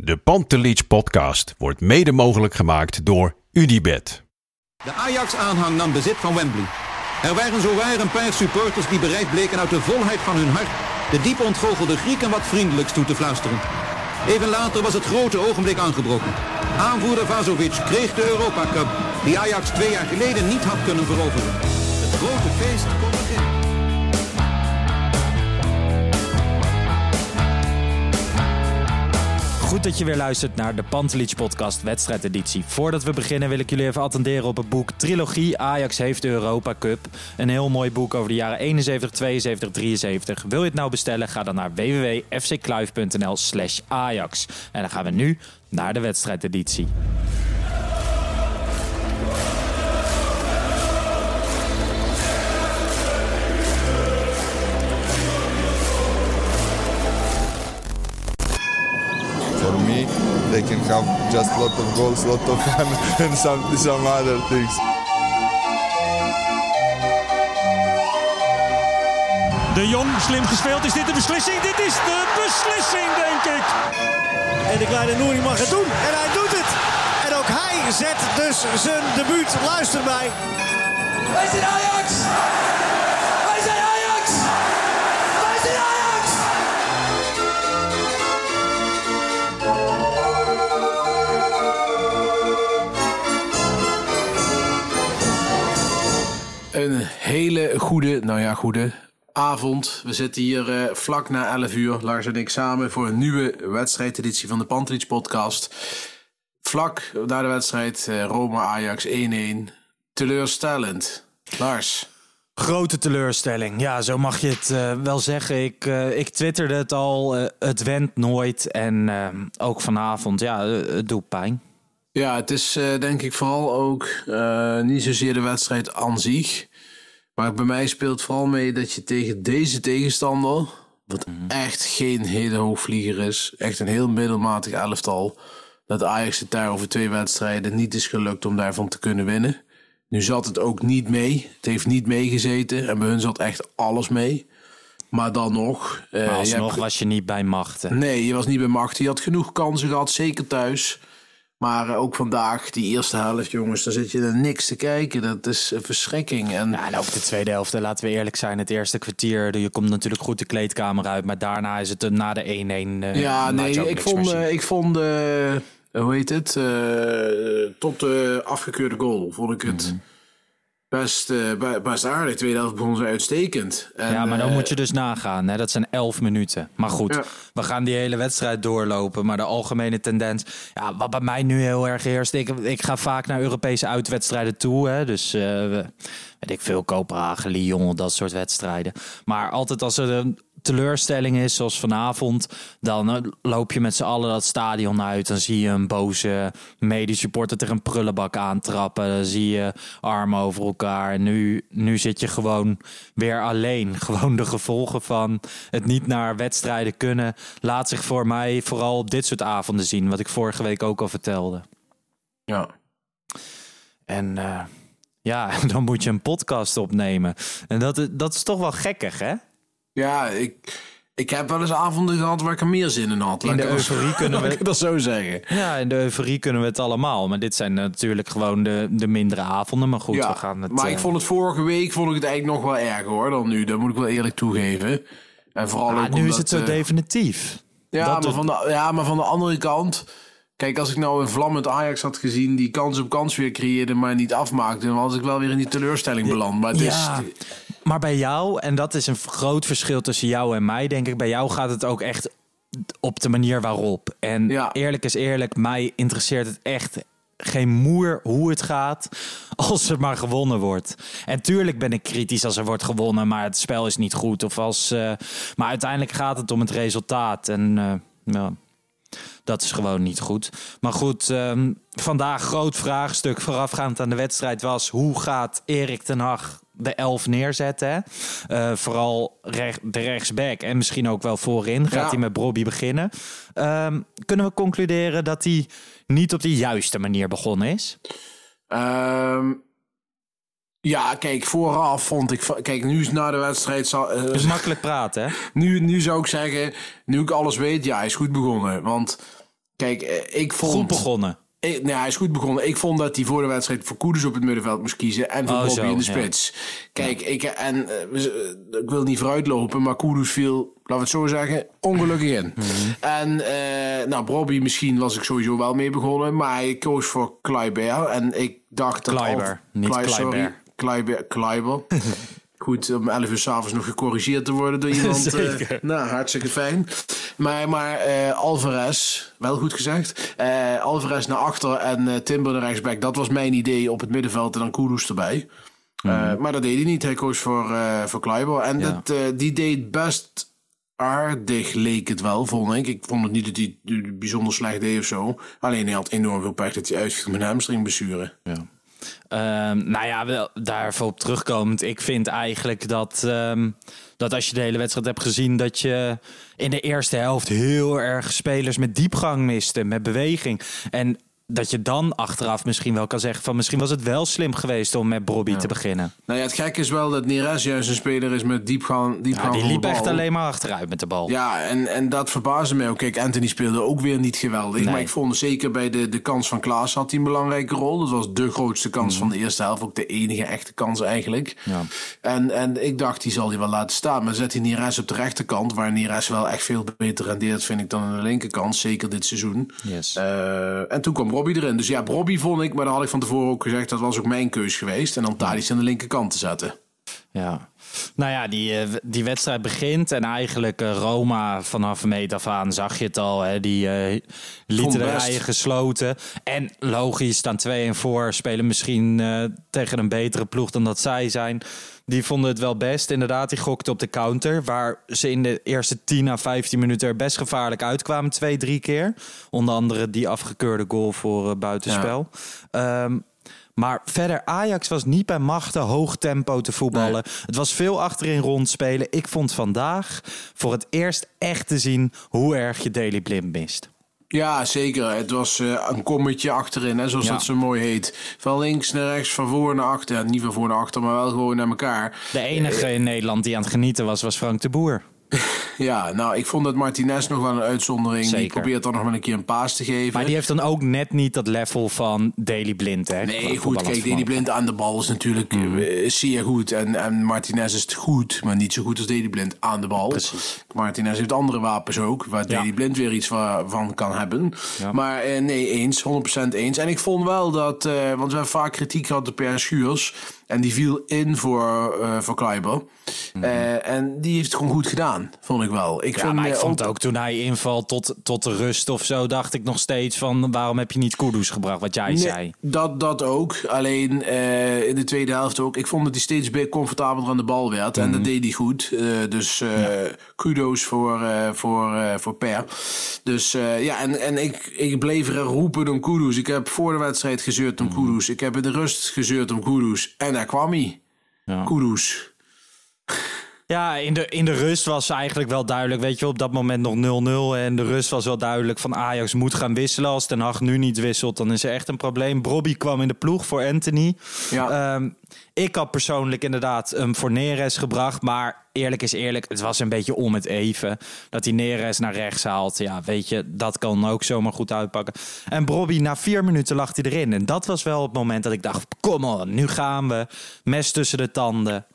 De Pantelich podcast wordt mede mogelijk gemaakt door Unibed. De Ajax-aanhang nam bezit van Wembley. Er waren zowaar een paar supporters die bereid bleken uit de volheid van hun hart de diep ontgoochelde Grieken wat vriendelijks toe te fluisteren. Even later was het grote ogenblik aangebroken. Aanvoerder Vazovic kreeg de Europa Cup, die Ajax twee jaar geleden niet had kunnen veroveren. Het grote feest kon beginnen. Goed dat je weer luistert naar de Pantelich podcast wedstrijdeditie. Voordat we beginnen wil ik jullie even attenderen op het boek Trilogie Ajax heeft de Europa Cup. Een heel mooi boek over de jaren 71, 72, 73. Wil je het nou bestellen? Ga dan naar www.fckluif.nl slash Ajax. En dan gaan we nu naar de wedstrijdeditie. They can have just lot of goals, lot of fun, and some some other things. De Jong, slim gespeeld. Is dit de beslissing? Dit is de beslissing, denk ik. En de kleine Nouri mag het doen. En hij doet het. En ook hij zet dus zijn debuut. Luister mij. Wij zijn Ajax! Een hele goede, nou ja, goede avond. We zitten hier eh, vlak na 11 uur, Lars en ik samen, voor een nieuwe wedstrijdeditie van de Pantrich podcast. Vlak na de wedstrijd eh, Roma-Ajax 1-1. Teleurstellend. Lars. Grote teleurstelling. Ja, zo mag je het eh, wel zeggen. Ik, ik twitterde het al. het went nooit. En ook vanavond, ja, het doet pijn. Ja, het is denk ik vooral ook niet zozeer de wedstrijd aan zich. Maar bij mij speelt vooral mee dat je tegen deze tegenstander, wat echt geen hele hoogvlieger is, echt een heel middelmatig elftal, dat Ajax het daar over twee wedstrijden niet is gelukt om daarvan te kunnen winnen. Nu zat het ook niet mee. Het heeft niet meegezeten en bij hun zat echt alles mee. Maar dan nog. eh, Maar alsnog hebt- was je niet bij machten. Nee, je was niet bij macht. Je had genoeg kansen gehad, zeker thuis. Maar eh, ook vandaag, die eerste helft, jongens, daar zit je er niks te kijken. Dat is een verschrikking. En Ja, en ook de tweede helft, eh, laten we eerlijk zijn. Het eerste kwartier, je komt natuurlijk goed de kleedkamer uit. Maar daarna is het eh, na de 1-1. eh, ja, nee, ik vond, eh, ik vond eh, hoe heet het, eh, tot de afgekeurde goal, vond ik het Mhm. Best, be- best aardig. De tweede helft begon ze uitstekend. En, ja, maar dan eh, moet je dus nagaan. Hè? Dat zijn 11 minuten. Maar goed, Ja. we gaan die hele wedstrijd doorlopen. Maar de algemene tendens. Ja, wat bij mij nu heel erg heerst. Ik, ik ga vaak naar Europese uitwedstrijden toe. Hè? Dus eh, we- weet ik veel, Kopenhagen, Lyon, dat soort wedstrijden. Maar altijd als er een teleurstelling is, zoals vanavond, dan eh, loop je met z'n allen dat stadion uit. Dan zie je een boze medesupporter tegen een prullenbak aantrappen. Dan zie je armen over elkaar. En nu, nu zit je gewoon weer alleen. Gewoon de gevolgen van het niet naar wedstrijden kunnen, laat zich voor mij vooral op dit soort avonden zien. Wat ik vorige week ook al vertelde. Ja. En eh, ja, dan moet je een podcast opnemen. En dat, is- dat is toch wel gekkig, hè? Ja, ik, ik heb wel eens avonden gehad waar ik er meer zin in had. In de euforie kunnen we- dat zo zeggen. Ja, in de euforie kunnen we het allemaal. Maar dit zijn natuurlijk gewoon de, de mindere avonden. Maar goed, ja, we gaan het... maar eh, ik vond het vorige week vond ik het eigenlijk nog wel erger hoor dan nu. Dat moet ik wel eerlijk toegeven. En vooral ah, ook nu omdat, is het zo eh, definitief. Ja Dat maar, van de, ja, maar van de andere kant. Kijk, als ik nou een vlammend Ajax had gezien die kans op kans weer creëerde, maar niet afmaakte, dan was ik wel weer in die teleurstelling beland. Maar het Ja, is, maar bij jou, en dat is een groot verschil tussen jou en mij, denk ik. Bij jou gaat het ook echt op de manier waarop. En Ja. eerlijk is eerlijk, mij interesseert het echt geen moer hoe het gaat als er maar gewonnen wordt. En tuurlijk ben ik kritisch als er wordt gewonnen, maar het spel is niet goed. Of als, eh, maar uiteindelijk gaat het om het resultaat. En eh, ja. Dat is gewoon niet goed. Maar goed, ehm, vandaag groot vraagstuk voorafgaand aan de wedstrijd was... hoe gaat Erik ten Hag de elf neerzetten? Eh, vooral rech- de rechtsback en misschien ook wel voorin. Gaat Ja. hij met Bobby beginnen? Ehm, kunnen we concluderen dat hij niet op de juiste manier begonnen is? Ehm, ja, kijk, vooraf vond ik... Kijk, nu is na de wedstrijd... zal- eh, is makkelijk praten, hè? nu, nu zou ik zeggen, nu ik alles weet, ja, hij is goed begonnen. Want, kijk, eh, ik vond... Goed begonnen. Ik, nee, hij is goed begonnen. Ik vond dat hij voor de wedstrijd voor Koeders op het middenveld moest kiezen. En voor Oh, Bobby zo, in de ja. spits. Kijk, ik, en, eh, eh, ik wil niet vooruitlopen, maar Koeders viel, laten we het zo zeggen, ongelukkig in. Mhm. En eh, nou, Bobby misschien was ik sowieso wel mee begonnen. Maar hij koos voor Kleiber. En ik dacht dat... Kleiber, al- niet Klei- sorry. Kleiber. Goed, om 11 uur s'avonds nog gecorrigeerd te worden door iemand. Zeker. nou, hartstikke fijn. Maar, maar eh, Alvarez, wel goed gezegd. eh, Alvarez naar achter en Timber naar rechtsback. Dat was mijn idee op het middenveld en dan Kudus erbij. Eh, maar dat deed hij niet. Hij koos voor, voor Kleiber. En Mhm. Ja. dat, die deed best aardig, leek het wel, vond ik. Ik vond het niet dat hij het bijzonder slecht deed of zo. Alleen hij had enorm veel pech dat hij uitviel met een hamstringblessure. Ehm, nou ja, wel, daarvoor op terugkomend. Ik vind eigenlijk dat, ehm, dat als je de hele wedstrijd hebt gezien... dat je in de eerste helft heel erg spelers met diepgang miste. Met beweging. En dat je dan achteraf misschien wel kan zeggen... van misschien was het wel slim geweest om met Bobby te beginnen. Nou ja, het gekke is wel dat Neres juist een speler is met diepgang, diepgang Ja, die liep echt alleen maar achteruit met de bal. Ja, en, en dat verbaasde mij ook. Kijk, Anthony speelde ook weer niet geweldig. Nee. Maar ik vond zeker bij de, de kans van Klaas had hij een belangrijke rol. Dat was de grootste kans van de eerste helft. Ook de enige echte kans eigenlijk. Mhm. Ja. En, en ik dacht, die zal hij wel laten staan. Maar zet hij Neres op de rechterkant, waar Neres wel echt veel beter rendeert, vind ik, dan aan de linkerkant. Zeker dit seizoen. Yes. Eh, en toen kwam Robbie erin. Dus ja, Robbie vond ik, maar dat had ik van tevoren ook gezegd, dat was ook mijn keus geweest. En dan Tadic aan de linkerkant te zetten. Ja. Nou ja, die, eh, die wedstrijd begint en eigenlijk eh, Roma vanaf een meet af aan zag je het al. Hè, die eh, lieten de rijen gesloten. En logisch, staan 2 en voor, spelen misschien tegen een betere ploeg dan dat zij zijn. Die vonden het wel best. Inderdaad, die gokten op de counter. Waar ze in de eerste 10 à 15 minuten er best gevaarlijk uitkwamen. Twee, drie keer. Onder andere die afgekeurde goal voor eh, buitenspel. Ehm, maar verder, Ajax was niet bij machten hoog tempo te voetballen. Het was veel achterin rondspelen. Ik vond vandaag voor het eerst echt te zien hoe erg je Daily Blind mist. Ja, zeker. Het was eh, een kommetje achterin, hè, zoals Ja. dat zo mooi heet. Van links naar rechts, van voor naar achter. Ja, niet van voor naar achter, maar wel gewoon naar elkaar. De enige in Nederland die aan het genieten was, was Frank de Boer. Ja, nou, ik vond dat Martinez nog wel een uitzondering. Die probeert dan nog wel een keer een paas te geven. Maar die heeft dan ook net niet dat level van Daily Blind. Hè, Nee, goed, kijk, vermogen. Blind aan de bal is natuurlijk Mhm. eh, zeer goed. En, en Martinez is goed, maar niet zo goed als Deli Blind aan de bal. Precies. Martinez heeft andere wapens ook, waar Ja. Blind weer iets va- van kan hebben. Ja. Maar eh, nee, eens, 100% eens. En ik vond wel dat, eh, want we hebben vaak kritiek gehad op Per Schuurs. En die viel in voor, eh voor Kleiber. Eh, en die heeft het gewoon goed gedaan, vond ik wel. Ik Mhm. Ja, vind, maar ik eh, vond ook toen hij invalt tot, tot de rust of zo, dacht ik nog steeds van waarom heb je niet Kudus gebracht, wat jij Nee, zei. Dat, dat ook. Alleen in de tweede helft ook. Ik vond dat hij steeds be- comfortabeler aan de bal werd. En Mhm. dat deed hij goed. Dus kudo's voor, voor, voor Per. Dus ja, en, en ik, ik bleef er roepen om Kudus. Ik heb voor de wedstrijd gezeurd Mhm. om Kudus. Ik heb in de rust gezeurd om Kudus. En daar kwam hij. Ja. Kudus. Ja, in de, in de rust was eigenlijk wel duidelijk. Weet je, op dat moment nog 0-0. En de rust was wel duidelijk van Ajax moet gaan wisselen. Als Ten Hag nu niet wisselt, dan is er echt een probleem. Brobby kwam in de ploeg voor Anthony. Ja. Ehm, ik had persoonlijk inderdaad hem voor Neres gebracht. Maar eerlijk is eerlijk, het was een beetje om het even. Dat hij Neres naar rechts haalt. Ja, weet je, dat kan ook zomaar goed uitpakken. En Brobby, na vier minuten lag hij erin. En dat was wel het moment dat ik dacht, kom on, nu gaan we. Mes tussen de tanden.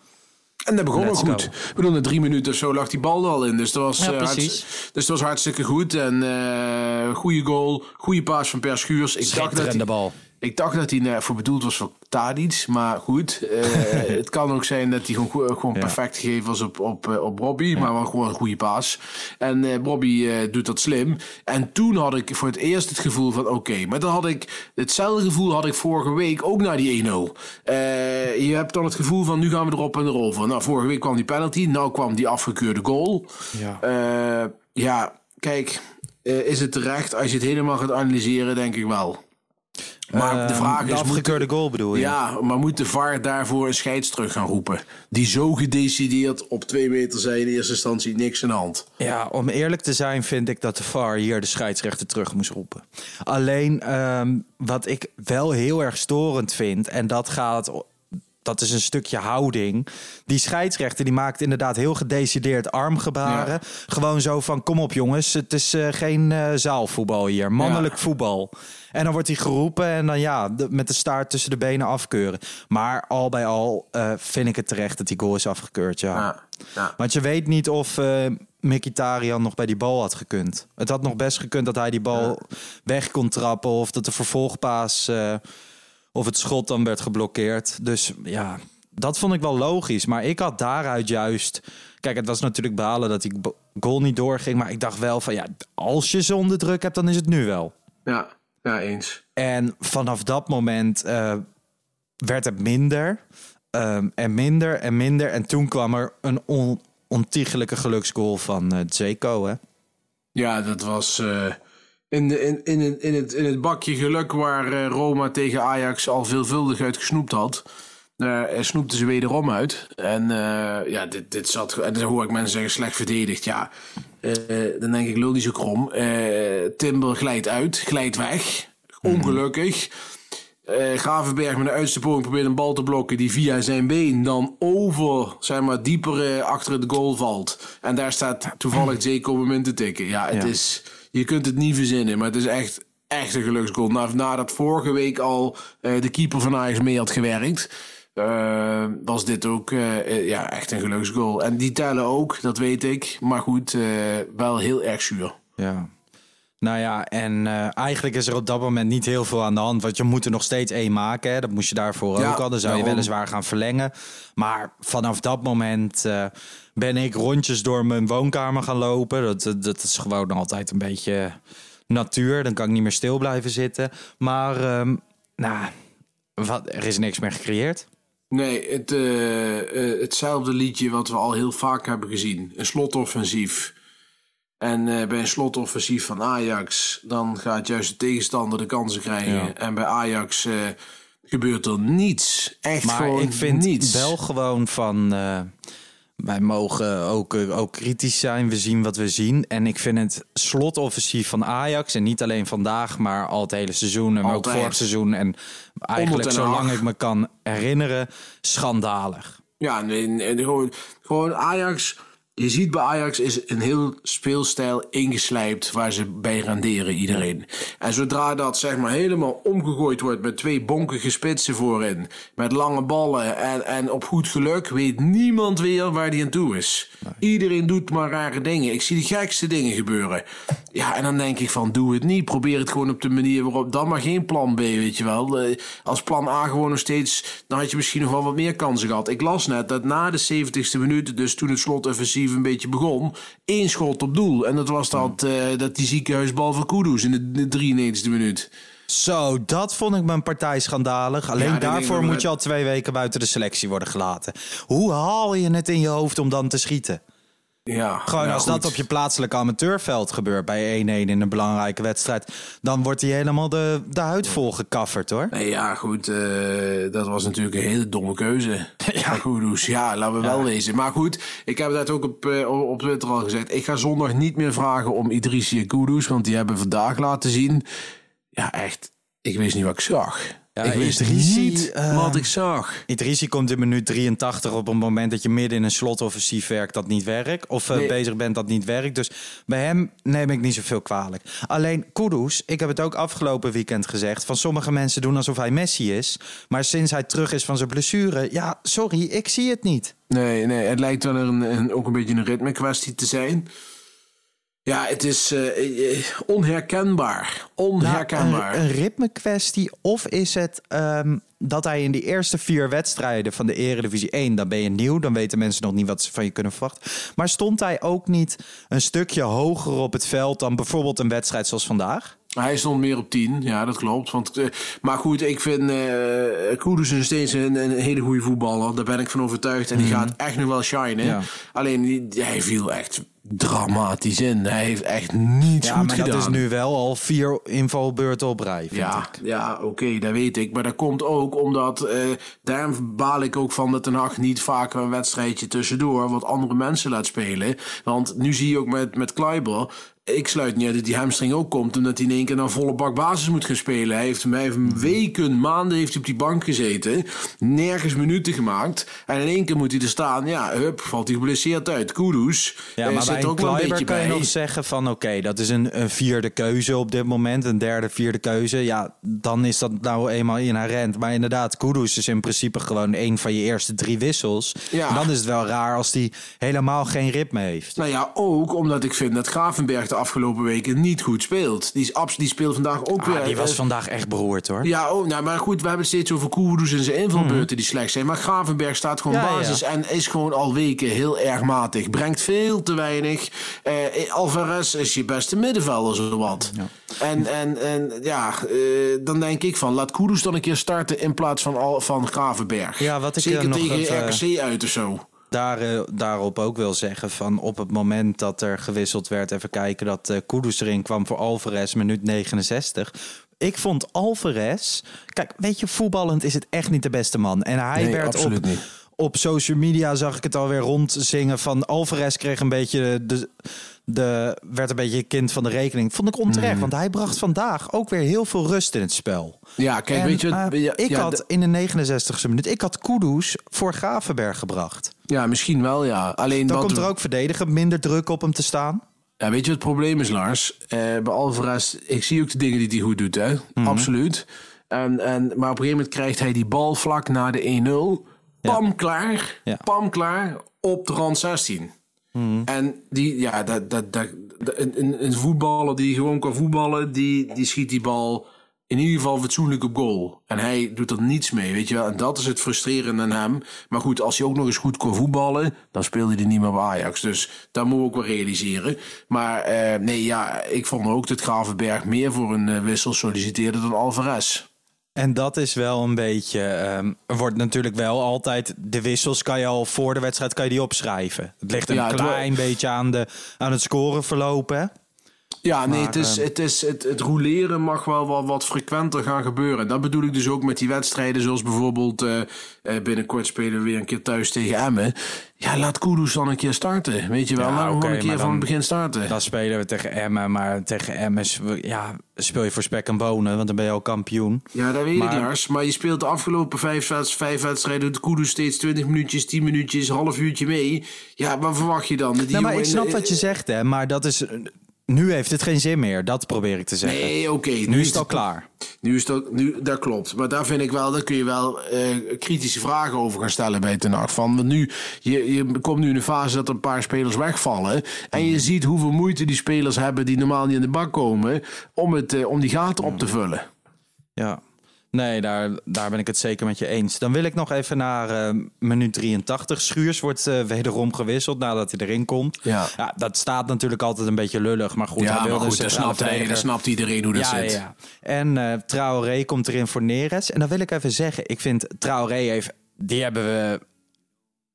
En dat begon ook Let's goed. go. Ik bedoel, na drie minuten of zo lag die bal er al in. Dus dat was, Ja, eh, dus dat was hartstikke goed. En eh goede goal, goede paas van Per Schuurs. Ik dacht dat hij, bal. Ik dacht dat hij voor bedoeld was voor Tadic. Maar goed, eh, het kan ook zijn dat hij gewoon, gewoon perfect gegeven was op, op, eh, op Robbie. Maar wel gewoon een goede paas. En eh Robbie doet dat slim. En toen had ik voor het eerst het gevoel van oké. maar dan had ik hetzelfde gevoel had ik vorige week ook na die 1-0. Eh, je hebt dan het gevoel van nu gaan we erop en erover. Nou, vorige week kwam die penalty. Nou kwam die afgekeurde goal. Ja. Ja, kijk. is het terecht. Als je het helemaal gaat analyseren, denk ik wel. Maar de Ehm, vraag de is... afgekeurde goal bedoel je? Ja, maar moet de VAR daarvoor een scheids terug gaan roepen? Die zo gedecideerd op twee meter zei in eerste instantie niks aan de hand. Ja, om eerlijk te zijn vind ik dat de VAR hier de scheidsrechter terug moest roepen. Alleen ehm, wat ik wel heel erg storend vind, en dat gaat. Dat is een stukje houding. Die scheidsrechter die maakt inderdaad heel gedecideerd armgebaren. Gewoon zo van: kom op jongens, het is eh, geen eh, zaalvoetbal hier, mannelijk Ja. voetbal. En dan wordt hij geroepen en dan ja, de- met de staart tussen de benen afkeuren. Maar al bij al eh, vind ik het terecht dat die goal is afgekeurd. Ja. Ja, ja. Want je weet niet of eh Mkhitaryan nog bij die bal had gekund. Het had nog best gekund dat hij die bal weg kon trappen... of dat de vervolgpaas eh, of het schot dan werd geblokkeerd. Dus ja, dat vond ik wel logisch. Maar ik had daaruit juist... Kijk, het was natuurlijk balen dat die goal niet doorging... maar ik dacht wel van ja, als je ze onder druk hebt, dan is het nu wel. Ja, ja eens. En vanaf dat moment eh, werd het minder ehm, en minder en minder. En toen kwam er een on ontiegelijke geluksgoal van eh Zeko. Hè? Ja, dat was eh, in, de, in, in, het- in, het, in het bakje geluk waar Roma tegen Ajax al veelvuldig uit gesnoept had. Daar eh, snoepten ze wederom uit. En ja, dit, dit zat. En dan hoor ik mensen zeggen slecht verdedigd. Ja, dan denk ik, lul niet zo krom. Eh, Timber glijdt uit, glijdt weg. Ongelukkig. Eh Gravenberg met een uiterste poging probeert een bal te blokken die via zijn been dan over, zeg maar, dieper eh, achter het goal valt. En daar staat toevallig Zeko om hem in te tikken. Ja, het Ja. is, je kunt het niet verzinnen, maar het is echt, echt een geluksgoal. Na, nadat vorige week al eh, de keeper van Ajax mee had gewerkt, eh, was dit ook eh, eh, ja, echt een geluksgoal. En die tellen ook, dat weet ik. Maar goed, eh, wel heel erg zuur. Ja. Nou ja, en eigenlijk is er op dat moment niet heel veel aan de hand. Want je moet er nog steeds één maken. Hè? Dat moest je daarvoor Ja, ook al. Dan zou je daarom. weliswaar gaan verlengen. Maar vanaf dat moment ben ik rondjes door mijn woonkamer gaan lopen. Dat, dat, dat is gewoon altijd een beetje natuur. Dan kan ik niet meer stil blijven zitten. Maar ehm, nou, wat, er is niks meer gecreëerd. Nee, het, eh, eh, hetzelfde liedje wat we al heel vaak hebben gezien. Een slotoffensief. En eh, bij een slotoffensief van Ajax, dan gaat juist de tegenstander de kansen krijgen. Ja. En bij Ajax gebeurt er niets. Echt Maar gewoon ik vind niets. wel gewoon van. Wij mogen ook, eh, ook kritisch zijn. We zien wat we zien. En ik vind het slotoffensief van Ajax. En niet alleen vandaag, maar al het hele seizoen. En ook vorig seizoen. En eigenlijk zolang ik me kan herinneren, schandalig. Ja, nee, nee, gewoon, gewoon Ajax. Je ziet bij Ajax is een heel speelstijl ingeslijpt waar ze bij renderen iedereen. En zodra dat zeg maar helemaal omgegooid wordt met twee bonkige spitsen voorin, met lange ballen en, en op goed geluk, weet niemand weer waar die aan toe is. Iedereen doet maar rare dingen. Ik zie de gekste dingen gebeuren. Ja, en dan denk ik van doe het niet. Probeer het gewoon op de manier waarop. Dan maar geen plan B, weet je wel. Eh, Als plan A gewoon nog steeds. Dan had je misschien nog wel wat meer kansen gehad. Ik las net dat na de 70ste minuut, dus toen het een beetje begon, één schot op doel. En dat was dat, eh, dat die ziekenhuisbal van Kudus in de, de 93ste minuut. Zo, dat vond ik mijn partij schandalig. Alleen Ja, daarvoor moet je al twee weken buiten de selectie worden gelaten. Hoe haal je het in je hoofd om dan te schieten? Ja, Gewoon ja, als goed. dat op je plaatselijke amateurveld gebeurt bij 1-1 in een belangrijke wedstrijd, dan wordt hij helemaal de, de huid vol gekafferd hoor. Nee, ja, goed. eh, dat was natuurlijk een hele domme keuze. Ja, Kudus. Ja, laten we wel wezen. Maar goed, ik heb dat ook op, eh, op Twitter al gezegd. Ik ga zondag niet meer vragen om Idrissi Kudus, want die hebben vandaag laten zien. Ja, echt. Ik wist niet wat ik zag. Ja, ik wist Idrissi, niet eh, wat ik zag. Idrissi komt in minuut 83 op een moment dat je midden in een slotoffensief werkt dat niet werkt. Of eh, Nee. bezig bent dat niet werkt. Dus bij hem neem ik niet zoveel kwalijk. Alleen Kudus, ik heb het ook afgelopen weekend gezegd. Van sommige mensen doen alsof hij Messi is. Maar sinds hij terug is van zijn blessure. Ja, sorry, ik zie het niet. Nee, nee, het lijkt wel een, een, ook een beetje een ritme kwestie te zijn. Ja, het is eh, eh, onherkenbaar. Onherkenbaar. Nou, een, een ritme kwestie. Of is het ehm, dat hij in die eerste vier wedstrijden van de Eredivisie 1... dan ben je nieuw, dan weten mensen nog niet wat ze van je kunnen verwachten. Maar stond hij ook niet een stukje hoger op het veld... dan bijvoorbeeld een wedstrijd zoals vandaag? Hij stond meer op 10, ja, dat klopt. Want, eh, maar goed, ik vind eh Kudus nog steeds een, een hele goede voetballer. Daar ben ik van overtuigd. En die gaat echt nog wel shinen. Ja. Alleen, die, hij viel echt dramatisch in. Hij heeft echt niets Ja, goed maar gedaan. dat is nu wel al vier invalbeurten op rij, Ja, ik. ja oké, dat weet ik. Maar dat komt ook omdat, eh daarom baal ik ook van dat Den Haag niet vaker een wedstrijdje tussendoor wat andere mensen laat spelen. Want nu zie je ook met, met Kleiber, ik sluit niet uit dat die hamstring ook komt omdat hij in één keer naar volle bak basis moet gaan spelen. Hij heeft, hij heeft weken, maanden heeft hij op die bank gezeten, nergens minuten gemaakt. En in één keer moet hij er staan, ja, hup, valt hij geblesseerd uit. Kudus Ja, eh, maar zit bij ook wel een beetje kan je nog zeggen van oké, dat is een, een vierde keuze op dit moment. Een derde, vierde keuze. Ja, dan is dat nou eenmaal inherent. Maar inderdaad, Kudus is in principe gewoon een van je eerste drie wissels. Ja. En dan is het wel raar als die helemaal geen ritme heeft. Nou ja, ook omdat ik vind dat Gravenberg de afgelopen weken niet goed speelt. Die, is abs die speelt vandaag ook weer. Ah, die was eh, vandaag echt beroerd hoor. Ja, oh, nou, maar goed, we hebben het steeds over Koerders en zijn invalbeurten die slecht zijn. Maar Gravenberg staat gewoon. Ja, ja, basis ja. en is gewoon al weken heel erg matig. Brengt veel te weinig. Eh, Alvarez is je beste middenvelder, zo wat. En, en, en ja, eh, dan denk ik van, laat Koerders dan een keer starten in plaats van, Al- van Gravenberg. Ja, wat ik, eh, Zeker nog tegen even- RKC uit of zo. Daar, eh, daarop ook wil zeggen van op het moment dat er gewisseld werd, even kijken dat eh Kudus erin kwam voor Alvarez, minuut 69. Ik vond Alvarez, kijk, weet je, voetballend is het echt niet de beste man. En hij Nee, werd absoluut op, niet. op social media zag ik het alweer rondzingen van Alvarez kreeg een beetje de, de werd een beetje kind van de rekening. Vond ik onterecht, Mhm. want hij bracht vandaag ook weer heel veel rust in het spel. Ja, kijk, En, weet je... eh, ja, ik ja, had in de 69ste minuut, ik had Kudus voor Gravenberg gebracht. ja, misschien wel, ja. Alleen Dan wat komt er ook verdedigen, minder druk op hem te staan. Ja, weet je wat het probleem is, Lars? Eh, bij Alvarez, ik zie ook de dingen die hij goed doet, hè? Mhm. Absoluut. En, en, maar op een gegeven moment krijgt hij die bal vlak na de 1-0. Pam klaar, pam klaar, op de rand 16. Mhm. En die, ja, dat, dat, dat, een, een, voetballer die gewoon kan voetballen, die, die schiet die bal in ieder geval fatsoenlijk op goal. En hij doet er niets mee, weet je wel. En dat is het frustrerende aan hem. Maar goed, als hij ook nog eens goed kon voetballen, dan speelde hij niet meer bij Ajax. Dus dat moeten we ook wel realiseren. Maar eh, nee, ja, ik vond ook dat Gravenberg meer voor een eh, wissel solliciteerde dan Alvarez. En dat is wel een beetje. ehm, er wordt natuurlijk wel altijd. De wissels kan je al voor de wedstrijd kan je die opschrijven. Het ligt een Ja, klein beetje aan, de, aan het scoren verlopen. hè? Ja, nee, Maar, het, is, ehm, het, is, het, het roleren mag wel wat, wat frequenter gaan gebeuren. Dat bedoel ik dus ook met die wedstrijden, zoals bijvoorbeeld eh, eh, binnenkort spelen we weer een keer thuis tegen Emmen. Ja, laat Kudus dan een keer starten. Weet je wel, Ja, laat gewoon een keer van het begin starten. Dan spelen we tegen Emmen. Maar tegen Emmen ja, speel je voor spek en bonen. Want dan ben je al kampioen. Ja, dat weet Maar- ik, Lars. Maar je speelt de afgelopen vijf, vijf wedstrijden... doet Kudus steeds 20 minuutjes, 10 minuutjes, half uurtje mee. Ja, wat verwacht je dan? Die Nou, maar ik snap wat je zegt, hè. Maar dat is... Nu heeft het geen zin meer. Dat probeer ik te zeggen. Nee, oké. nu is het al klaar. Nu is dat, nu, dat klopt. Maar daar vind ik wel, daar kun je wel eh, kritische vragen over gaan stellen bij Ten Hag. Van, want nu, je, je komt nu in een fase dat er een paar spelers wegvallen. En je ziet hoeveel moeite die spelers hebben die normaal niet in de bak komen. om, het, eh, om die gaten op te vullen. Ja. Nee, daar, daar ben ik het zeker met je eens. Dan wil ik nog even naar eh, minuut 83. Schuurs wordt eh, wederom gewisseld nadat hij erin komt. Ja. dat staat natuurlijk altijd een beetje lullig. Maar goed, ja, hij maar wilde goed, dat centrale snapt, hij, dat snapt iedereen hoe dat ja, zit. ja. En eh Traoré komt erin voor Neres. En dan wil ik even zeggen, ik vind Traoré heeft... Die hebben we...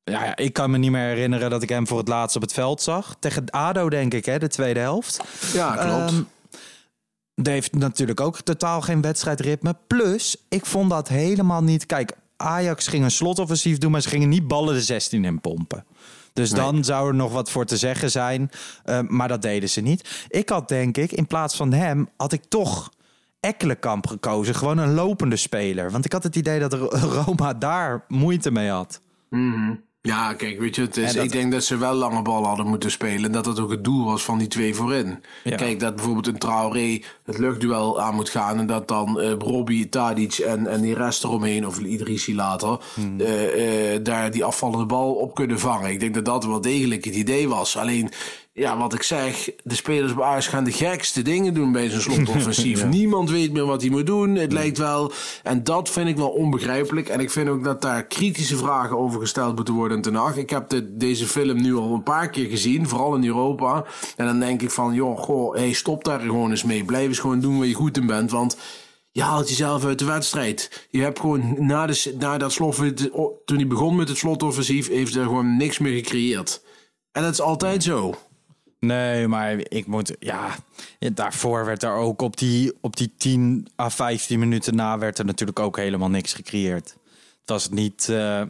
Ja, ik kan me niet meer herinneren dat ik hem voor het laatst op het veld zag. Tegen ADO, denk ik, hè, de tweede helft. Ja, klopt. Ehm, heeft natuurlijk ook totaal geen wedstrijdritme. Plus, ik vond dat helemaal niet... Kijk, Ajax ging een slotoffensief doen, maar ze gingen niet ballen de 16 in pompen. Dus dan zou er nog wat voor te zeggen zijn. Eh, maar dat deden ze niet. Ik had denk ik, in plaats van hem, had ik toch Ekkelenkamp gekozen. Gewoon een lopende speler. Want ik had het idee dat Roma daar moeite mee had. Ja, kijk, weet je, het is, dat- ik denk dat ze wel lange bal hadden moeten spelen. En dat dat ook het doel was van die twee voorin. Ja. Kijk, dat bijvoorbeeld een Traoré het luchtduel aan moet gaan. En dat dan eh Robbie, Tadic en, en die rest eromheen, of Idrissi later, Hmm. eh, eh, daar die afvallende bal op kunnen vangen. Ik denk dat dat wel degelijk het idee was. Alleen, ja, wat ik zeg, de spelers bij Ajax gaan de gekste dingen doen bij zo'n slotoffensief. Niemand weet meer wat hij moet doen. Het lijkt wel. En dat vind ik wel onbegrijpelijk. En ik vind ook dat daar kritische vragen over gesteld moeten worden in Den Haag. Ik heb de, deze film nu al een paar keer gezien, vooral in Europa. En dan denk ik van, joh, goh, hey, stop daar gewoon eens mee. Blijf eens gewoon doen waar je goed in bent. Want je haalt jezelf uit de wedstrijd. Je hebt gewoon na, de, na dat slot, toen hij begon met het slotoffensief, heeft er gewoon niks meer gecreëerd. En dat is altijd zo. Nee, maar ik moet, ja, daarvoor werd er ook op die, op die 10 à 15 minuten na werd er natuurlijk ook helemaal niks gecreëerd. Het was niet uh,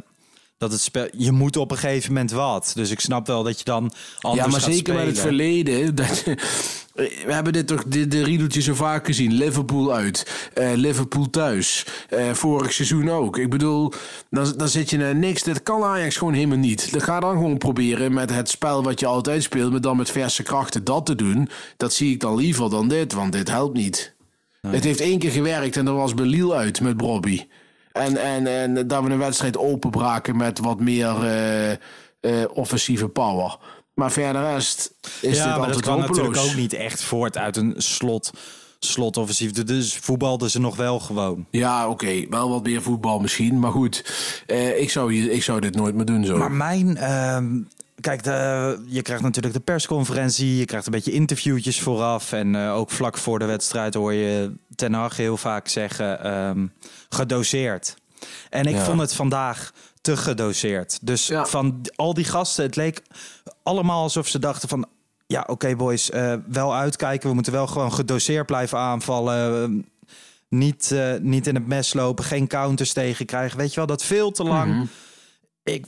dat het spel, je moet op een gegeven moment wat. Dus ik snap wel dat je dan anders Ja, maar zeker met het spelen. verleden. Dat, we hebben dit toch de, de riedeltje zo vaak gezien. Liverpool uit, eh, Liverpool thuis. Eh, vorig seizoen ook. Ik bedoel, dan, dan zit je naar niks. Dat kan Ajax gewoon helemaal niet. Dan ga dan gewoon proberen met het spel wat je altijd speelt, maar dan met verse krachten dat te doen. Dat zie ik dan liever dan dit, want dit helpt niet. Het heeft één keer gewerkt en dat was bij Lille uit met Bobby. En, en, en dat we een wedstrijd openbraken met wat meer eh, eh, offensieve power. Maar verder rest is ja, dit dat altijd kwam hopeloos. natuurlijk ook niet echt voort uit een slot, slotoffensief. Dus voetbalden ze nog wel gewoon. Ja, oké. Wel wat meer voetbal misschien. Maar goed, eh, ik, zou ik zou dit nooit meer doen zo. Maar mijn... ehm, Kijk, de, je krijgt natuurlijk de persconferentie, je krijgt een beetje interviewtjes vooraf. En ook vlak voor de wedstrijd hoor je Ten Hag heel vaak zeggen, ehm, gedoseerd. En ik Ja. vond het vandaag te gedoseerd. Dus van al die gasten, het leek allemaal alsof ze dachten van... Ja, oké boys, eh, wel uitkijken. We moeten wel gewoon gedoseerd blijven aanvallen. Niet, eh, niet in het mes lopen, geen counters tegen krijgen. Weet je wel, dat veel te lang. Mhm. Ik,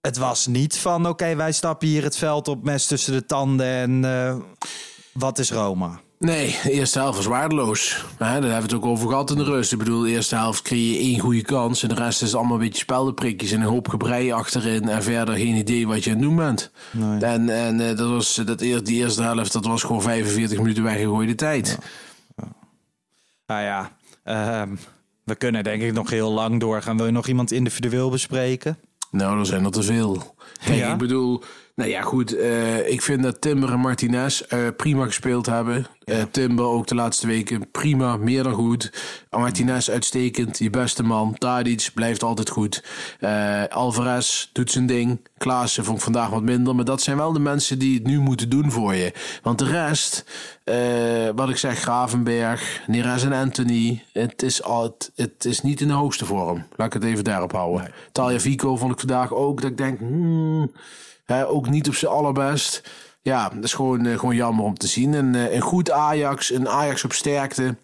het was niet van, oké, wij stappen hier het veld op, mes tussen de tanden en eh, wat is Roma? Nee, de eerste helft was waardeloos. Hè, daar hebben we het ook over gehad in de rust. Ik bedoel, de eerste helft creëer je één goede kans. En de rest is allemaal een beetje speldenprikjes en een hoop gebrei achterin. En verder geen idee wat je aan het doen bent. En, en eh, dat was, dat, die eerste helft, dat was gewoon 45 minuten weggegooide tijd. Nou ja, ehm, we kunnen denk ik nog heel lang doorgaan. Wil je nog iemand individueel bespreken? Nou, er zijn er te veel. Kijk, Ja? ik bedoel, nou ja, goed. eh, ik vind dat Timber en Martinez eh, prima gespeeld hebben. Eh, Timber ook de laatste weken prima, meer dan goed. Martinez uitstekend, die beste man. Tadic blijft altijd goed. Alvarez doet zijn ding. Klaassen vond ik vandaag wat minder. Maar dat zijn wel de mensen die het nu moeten doen voor je. Want de rest, wat ik zeg, Gravenberg, Neres en Anthony. Het is, al, het, het is niet in de hoogste vorm. Laat ik het even daarop houden. Talia Vico vond ik vandaag ook. Dat ik denk, hmm, ook niet op zijn allerbest. Ja, dat is gewoon, eh, gewoon jammer om te zien. En eh, een goed Ajax, een Ajax op sterkte.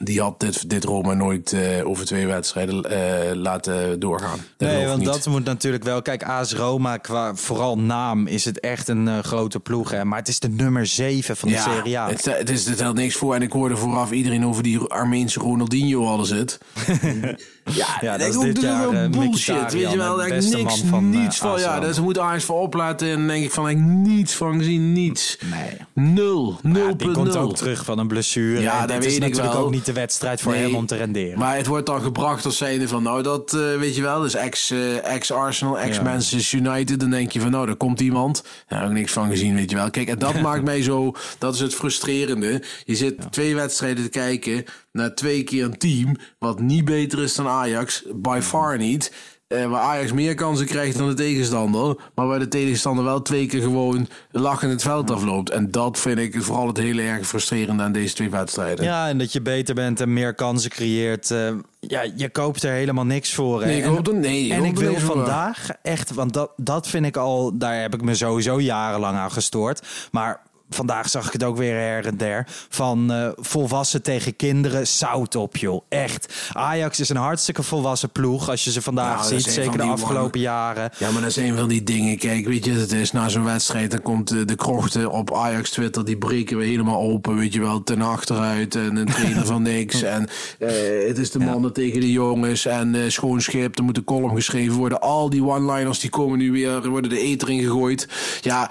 Die had dit, dit Roma nooit eh, over twee wedstrijden laten doorgaan. Dat nee, want niet. dat moet natuurlijk wel. Kijk, AS Roma, qua vooral naam, is het echt een grote ploeg. Hè? Maar het is de nummer 7 van de Serie A. Het, het, is, het helpt niks voor. En ik hoorde vooraf iedereen over die Armeense Ronaldinho hadden zit. ja, Ja, dat dat is dit jaar, eh, bullshit. Weet je wel, ik niks, van, eh, niets van. AS Ja, Roma. dus moet Ajax voor opletten. En dan denk ik van, ik niets van gezien, niets. Nee. Nul, Ja, 0,0. die komt ook terug van een blessure. Ja, dat weet is ik natuurlijk wel. ook niet de wedstrijd voor Nee, hem om te renderen. Maar het wordt dan gebracht als zijnde van, nou dat eh, weet je wel, dus ex, eh, ex-Arsenal, ex-Manchester United. Dan denk je van, nou, daar komt iemand. Daar heb ik niks van gezien, weet je wel. Kijk, en dat maakt mij zo, dat is het frustrerende. Je zit twee wedstrijden te kijken naar twee keer een team wat niet beter is dan Ajax, by far niet. Eh, waar Ajax meer kansen krijgt dan de tegenstander. Maar waar de tegenstander wel twee keer gewoon lachend het veld afloopt. En dat vind ik vooral het hele erg frustrerende aan deze twee wedstrijden. Ja, en dat je beter bent en meer kansen creëert. eh, ja, je koopt er helemaal niks voor. hè. Nee, ik En- hoop er- nee, ik en ik wil vandaag echt, want dat, dat vind ik al, daar heb ik me sowieso jarenlang aan gestoord. Maar vandaag zag ik het ook weer her en der. Van eh, volwassen tegen kinderen, zout op joh. Echt. Ajax is een hartstikke volwassen ploeg. Als je ze vandaag Nou, ziet, zeker de afgelopen jaren. Ja, maar dat is een van die dingen. Kijk, weet je, het is na zo'n wedstrijd, dan komt de, de krochten op Ajax Twitter, die breken we helemaal open, weet je wel, ten achteruit en een trainer van niks. En eh, het is de mannen tegen de jongens en eh schoon schip, er moet een column geschreven worden. Al die one-liners die komen nu weer, worden de eter in gegooid. Ja,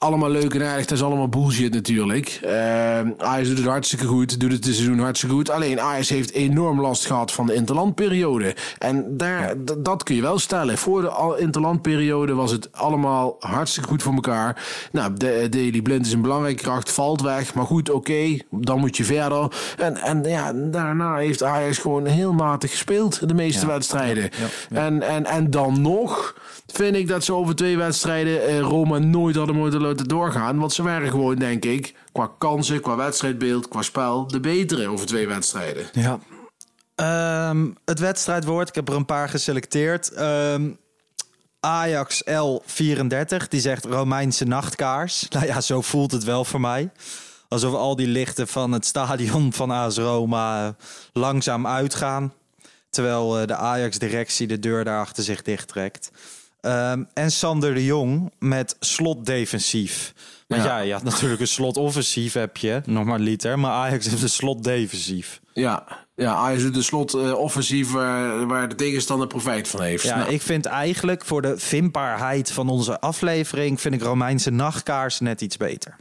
allemaal leuk en aardig. Dat is allemaal bullshit natuurlijk. Uh, Ajax doet het hartstikke goed. Doet het dit seizoen hartstikke goed. Alleen Ajax heeft enorm last gehad van de interlandperiode. En daar, dat kun je wel stellen. Voor de interlandperiode was het allemaal hartstikke goed voor elkaar. Nou, de, Daily Blind is een belangrijke kracht. Valt weg. Maar goed, oké. dan moet je verder. En, en ja, daarna heeft Ajax gewoon heel matig gespeeld. De meeste wedstrijden. En, en, en dan nog vind ik dat ze over twee wedstrijden eh, Roma nooit hadden moeten laten doorgaan. Want ze waren gewoon, denk ik, qua kansen, qua wedstrijdbeeld, qua spel, de betere over twee wedstrijden. Ja. Ehm, het wedstrijdwoord, ik heb er een paar geselecteerd. Ehm, Ajax L34, die zegt Romeinse nachtkaars. Nou ja, zo voelt het wel voor mij. Alsof al die lichten van het stadion van AS Roma eh, langzaam uitgaan. Terwijl eh, de Ajax-directie de deur daar achter zich dichttrekt. Um, en Sander de Jong met slot defensief. Want ja. ja, je had natuurlijk een slot offensief heb je, nog maar liter. Maar Ajax heeft een slot defensief. Ja, ja Ajax doet de slot uh, offensief waar, waar, de tegenstander profijt van heeft. Ja, nou. ik vind eigenlijk voor de vindbaarheid van onze aflevering... vind ik Romeinse nachtkaars net iets beter.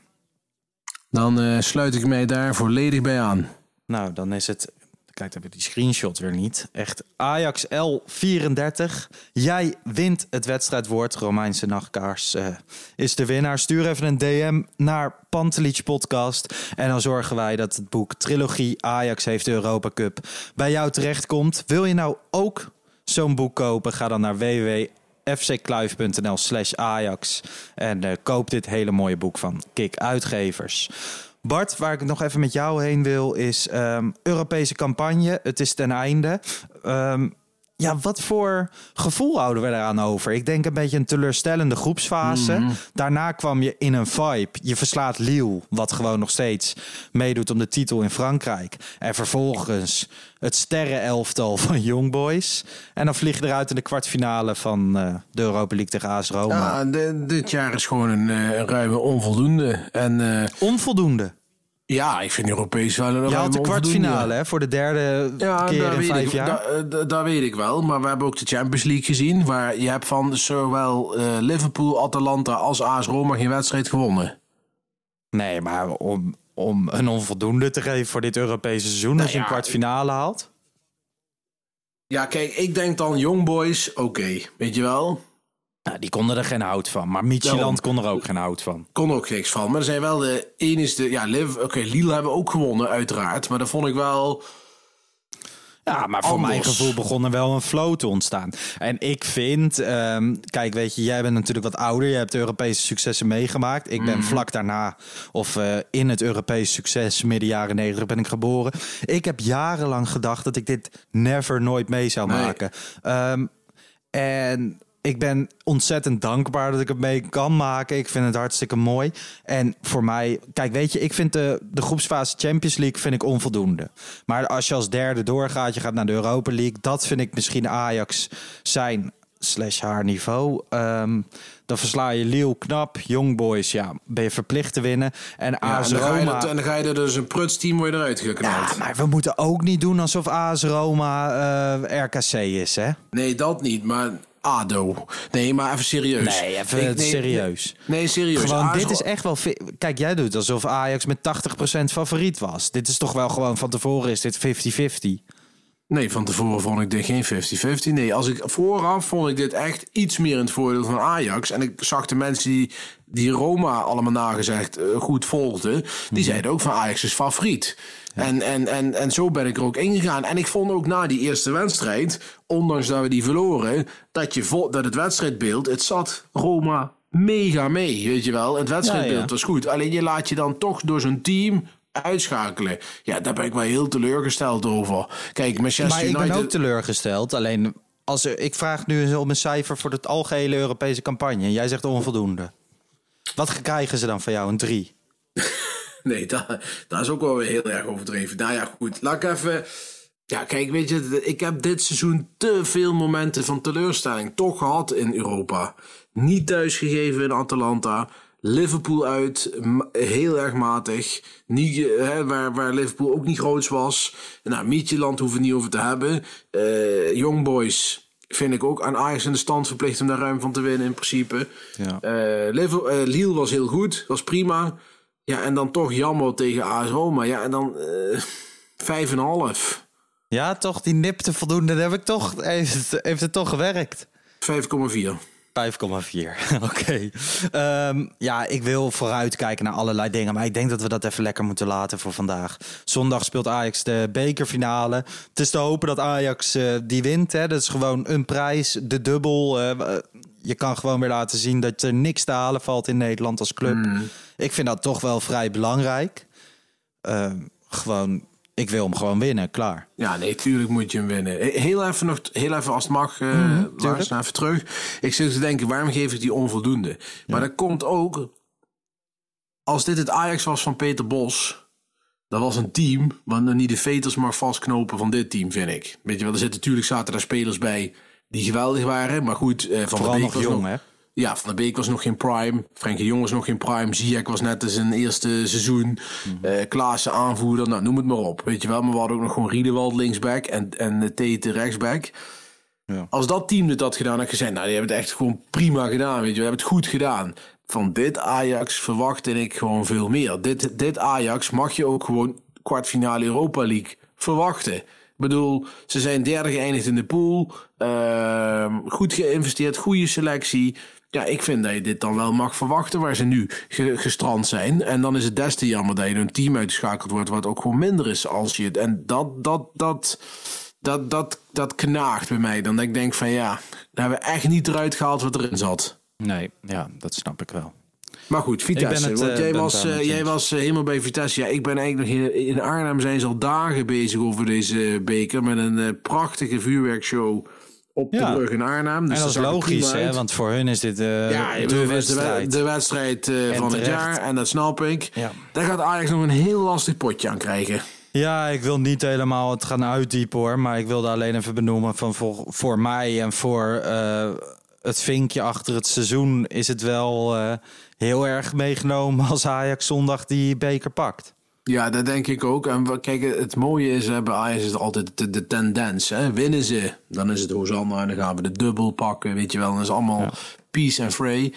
Dan uh, sluit ik mij daar volledig bij aan. Nou, dan is het Kijk, dan heb ik die screenshot weer niet. Echt Ajax L34. Jij wint het wedstrijdwoord. Romeinse nachtkaars uh, is de winnaar. Stuur even een DM naar Pantelich Podcast. En dan zorgen wij dat het boek Trilogie Ajax heeft de Europa Cup bij jou terechtkomt. Wil je nou ook zo'n boek kopen? Ga dan naar www.fckluif.nl slash Ajax. En uh, koop dit hele mooie boek van Kik Uitgevers. Bart, waar ik nog even met jou heen wil, is um, Europese campagne. Het is ten einde. Um, ja, wat voor gevoel houden we eraan over? Ik denk een beetje een teleurstellende groepsfase. Mm. Daarna kwam je in een vibe. Je verslaat Lille, wat gewoon nog steeds meedoet om de titel in Frankrijk. En vervolgens het sterrenelftal van Young Boys. En dan vlieg je eruit in de kwartfinale van uh, de Europa League tegen AS Roma. Ja, de, dit jaar is gewoon een uh, ruime onvoldoende. En, uh, onvoldoende? Ja, ik vind Europees wel een Je had de kwartfinale hè, voor de derde ja, keer in vijf ik, jaar. Dat da, weet ik wel. Maar we hebben ook de Champions League gezien. Waar je hebt van zowel uh, Liverpool, Atalanta als AS Roma geen wedstrijd gewonnen. Nee, maar om, om een onvoldoende te geven voor dit Europese seizoen... Nou, als je ja, een kwartfinale haalt? Ja, kijk, ik denk dan Young Boys, oké. Okay, weet je wel? Nou, die konden er geen hout van. Maar Micheland kon er ook geen hout van. Kon ook niks van. Maar er zijn wel de enige... Ja, Liv, oké, Lille hebben ook gewonnen, uiteraard. Maar dat vond ik wel... Ja, maar voor Anders. mijn gevoel begon er wel een flow te ontstaan. En ik vind, um, kijk, weet je, jij bent natuurlijk wat ouder. Je hebt Europese successen meegemaakt. Ik ben mm. vlak daarna, of uh, in het Europese succes, midden jaren negentig, ben ik geboren. Ik heb jarenlang gedacht dat ik dit never, nooit mee zou nee. maken. Um, en ik ben ontzettend dankbaar dat ik het mee kan maken. Ik vind het hartstikke mooi. En voor mij, kijk, weet je, ik vind de, de groepsfase Champions League vind ik onvoldoende. Maar als je als derde doorgaat, je gaat naar de Europa League, dat vind ik misschien Ajax zijn slash haar niveau. Um, dan versla je Lille knap, Young Boys, ja, ben je verplicht te winnen. En ja, AS en Roma... En dan ga je er dus een pruts team weer eruit geknald. Ja, maar we moeten ook niet doen alsof AS Roma uh, RKC is, hè? Nee, dat niet, maar ADO. Nee, maar even serieus. Nee, even ik, nee, Nee, serieus. nee serieus. Gewoon, Ajax... dit is echt wel... Kijk, jij doet alsof Ajax met 80% favoriet was. Dit is toch wel gewoon van tevoren is dit 50-50. Nee, van tevoren vond ik dit geen 50-50. Nee, als ik vooraf vond ik dit echt iets meer in het voordeel van Ajax. En ik zag de mensen die, die Roma allemaal nagezegd uh, goed volgden. Die mm-hmm. zeiden ook van Ajax is favoriet. En, en, en, en zo ben ik er ook ingegaan. En ik vond ook na die eerste wedstrijd, ondanks dat we die verloren, dat, je dat het wedstrijdbeeld, het zat Roma mega mee, weet je wel. Het wedstrijdbeeld ja, ja. was goed. Alleen je laat je dan toch door zo'n team uitschakelen. Ja, daar ben ik wel heel teleurgesteld over. Kijk, Manchester maar United... ik ben ook teleurgesteld. Alleen, als er, ik vraag nu om een cijfer voor het algehele Europese campagne. En jij zegt onvoldoende. Wat krijgen ze dan van jou? Een drie? nee, dat, dat is ook wel weer heel erg overdreven. Nou ja, goed. Laat ik even... Ja, kijk, weet je, ik heb dit seizoen te veel momenten van teleurstelling toch gehad in Europa. Niet thuisgegeven in Atalanta. Liverpool uit, heel erg matig. Niet, hè, waar, waar Liverpool ook niet groots was. Nou, Mietjeland hoeven we niet over te hebben. Uh, Young Boys vind ik ook aan Ajax in de stand verplicht om daar ruim van te winnen in principe. Ja. Uh, Liverpool, uh, Lille was heel goed, was prima. Ja, en dan toch jammer tegen AS Roma. Ja, en dan vijf en half. Ja, toch, die nip te voldoende, dat heb ik toch, heeft, het, heeft het toch gewerkt. 5,4. 5,4. Oké. Okay. Um, ja, ik wil vooruitkijken naar allerlei dingen. Maar ik denk dat we dat even lekker moeten laten voor vandaag. Zondag speelt Ajax de bekerfinale. Het is te hopen dat Ajax uh, die wint. Hè. Dat is gewoon een prijs, de dubbel. Uh, je kan gewoon weer laten zien dat er niks te halen valt in Nederland als club. Mm. Ik vind dat toch wel vrij belangrijk. Uh, gewoon Ik wil hem gewoon winnen, klaar. Ja, nee, tuurlijk moet je hem winnen. Eh, Heel even nog, heel even als het mag, eh Mhm, Lars, even terug. Ik zit te denken, waarom geef ik die onvoldoende? Maar dat komt ook, als dit het Ajax was van Peter Bos, dat was een team nog niet de veters mag vastknopen van dit team, vind ik. Weet je wel, er zitten natuurlijk zaten daar spelers bij die geweldig waren, maar goed, eh, van Vooral de Beek was jong, nog, hè? Ja, Van der Beek was nog geen prime. Frenkie Jong was nog geen prime. Ziyech was net in zijn eerste seizoen. Eh Klaassen aanvoerder. Nou, noem het maar op. Weet je wel. Maar we hadden ook nog gewoon Riedewald linksback. En, en Tete rechtsback. Ja. Als dat team dit had gedaan, had ik gezegd... Nou, die hebben het echt gewoon prima gedaan. Weet je, we hebben het goed gedaan. Van dit Ajax verwachtte ik gewoon veel meer. Dit, dit Ajax mag je ook gewoon kwartfinale Europa League verwachten. Bedoel, ze zijn derde geëindigd in de pool. Ehm, goed geïnvesteerd, goede selectie. Ja, ik vind dat je dit dan wel mag verwachten waar ze nu ge- gestrand zijn. En dan is het des te jammer dat je een team uitgeschakeld wordt wat ook gewoon minder is als je het. En dat, dat, dat, dat, dat, dat knaagt bij mij. Dan dat ik denk van ja, daar hebben we echt niet eruit gehaald wat erin zat. Nee, ja, dat snap ik wel. Maar goed, Vitesse. het, want eh, jij was, eh, jij was eh, helemaal bij Vitesse. Ja, ik ben eigenlijk nog in, in Arnhem zijn ze al dagen bezig over deze beker. Met een prachtige vuurwerkshow op Ja. de brug in Arnhem. Dus en dat is logisch, hè? Want voor hun is dit Ja, de wedstrijd. de wedstrijd van het jaar. En dat snap ik. Ja. Daar gaat Ajax nog een heel lastig potje aan krijgen. Ja, ik wil niet helemaal het gaan uitdiepen hoor. Maar ik wilde alleen even benoemen van voor, voor mij en voor het vinkje achter het seizoen is het wel heel erg meegenomen als Ajax zondag die beker pakt. Ja, dat denk ik ook. En kijk, het mooie is, bij Ajax is altijd de, de tendens. Hè. Winnen ze, dan is het Hosanna en dan gaan we de dubbel pakken. Weet je wel, dan is allemaal peace and fray.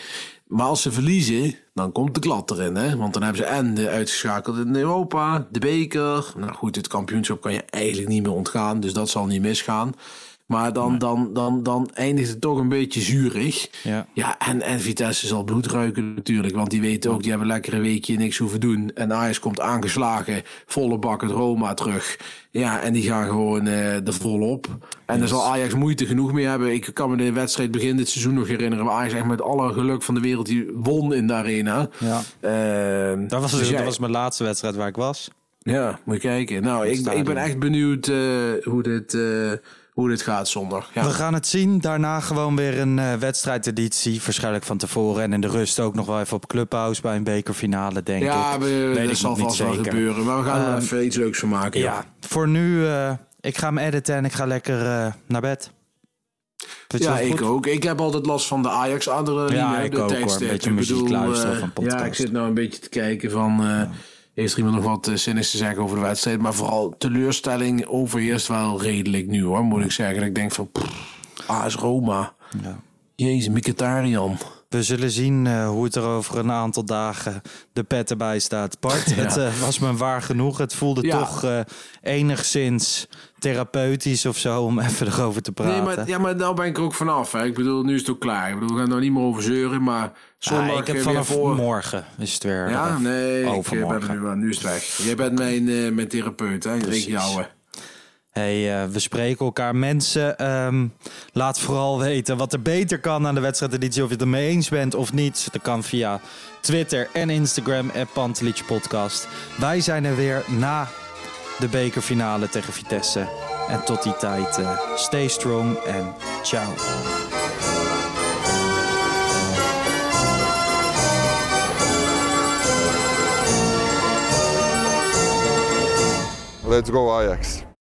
Maar als ze verliezen, dan komt de klad erin. Hè? Want dan hebben ze en de uitgeschakeld in Europa, de beker. Nou goed, het kampioenschap kan je eigenlijk niet meer ontgaan. Dus dat zal niet misgaan. Maar dan, dan, dan, dan eindigt het toch een beetje zuurig. Ja. Ja, en, en Vitesse zal bloed ruiken natuurlijk. Want die weten ook, die hebben lekker een weekje niks hoeven doen. En Ajax komt aangeslagen, volle bak het Roma terug. Ja, en die gaan gewoon eh er volop. En daar zal Ajax moeite genoeg mee hebben. Ik kan me de wedstrijd begin dit seizoen nog herinneren. Waar Ajax echt met alle geluk van de wereld die won in de arena. Ja. Ehm, Dat was, dus ja, dat was mijn laatste wedstrijd waar ik was. ja, moet je kijken. Nou, ik, ik ben echt benieuwd eh, hoe, dit, eh, hoe dit gaat zondag. Ja. We gaan het zien. Daarna gewoon weer een eh, wedstrijdeditie. Waarschijnlijk van tevoren. En in de rust ook nog wel even op Clubhouse bij een bekerfinale, denk ja, ik. we, Weet dat zal vast wel gebeuren. Maar we gaan er Ehm, even iets leuks van maken. Ja, voor nu, eh, ik ga hem editen en ik ga lekker eh, naar bed. Ja, ik goed? ook. Ik heb altijd last van de Ajax adrenaline. Ja, ik de ook, hoor. Een beetje muziek luisteren eh, van podcast. Ja, ik zit nou een beetje te kijken van... eh, Heeft er iemand nog wat uh, zinnigs te zeggen over de wedstrijd? Maar vooral teleurstelling overheerst wel redelijk nu hoor, moet ik zeggen. Ik denk van, pff, AS Roma. Ja. Jezus, Mkhitaryan. We zullen zien eh, hoe het er over een aantal dagen de pet erbij staat. Bart, Ja. het eh, was me waar genoeg. Het voelde Ja. toch eh, enigszins therapeutisch of zo om even erover te praten. Nee, maar, ja, maar nou ben ik er ook vanaf. Hè. Ik bedoel, nu is het ook klaar. Ik bedoel, we gaan er nou niet meer over zeuren, maar zondag Ja, ik heb vanaf voor... morgen is het weer. Ja, nee, ik eh, ben overmorgen. nu, nu is het weg. Jij bent mijn, mijn therapeut, hè? Ik jou. Hey, eh, we spreken elkaar. Mensen, ehm, laat vooral weten wat er beter kan aan de wedstrijdeditie. Of je het ermee eens bent of niet. Dat kan via Twitter en Instagram, Pantelich Podcast. Wij zijn er weer na de bekerfinale tegen Vitesse. En tot die tijd, eh, stay strong en ciao. Let's go Ajax.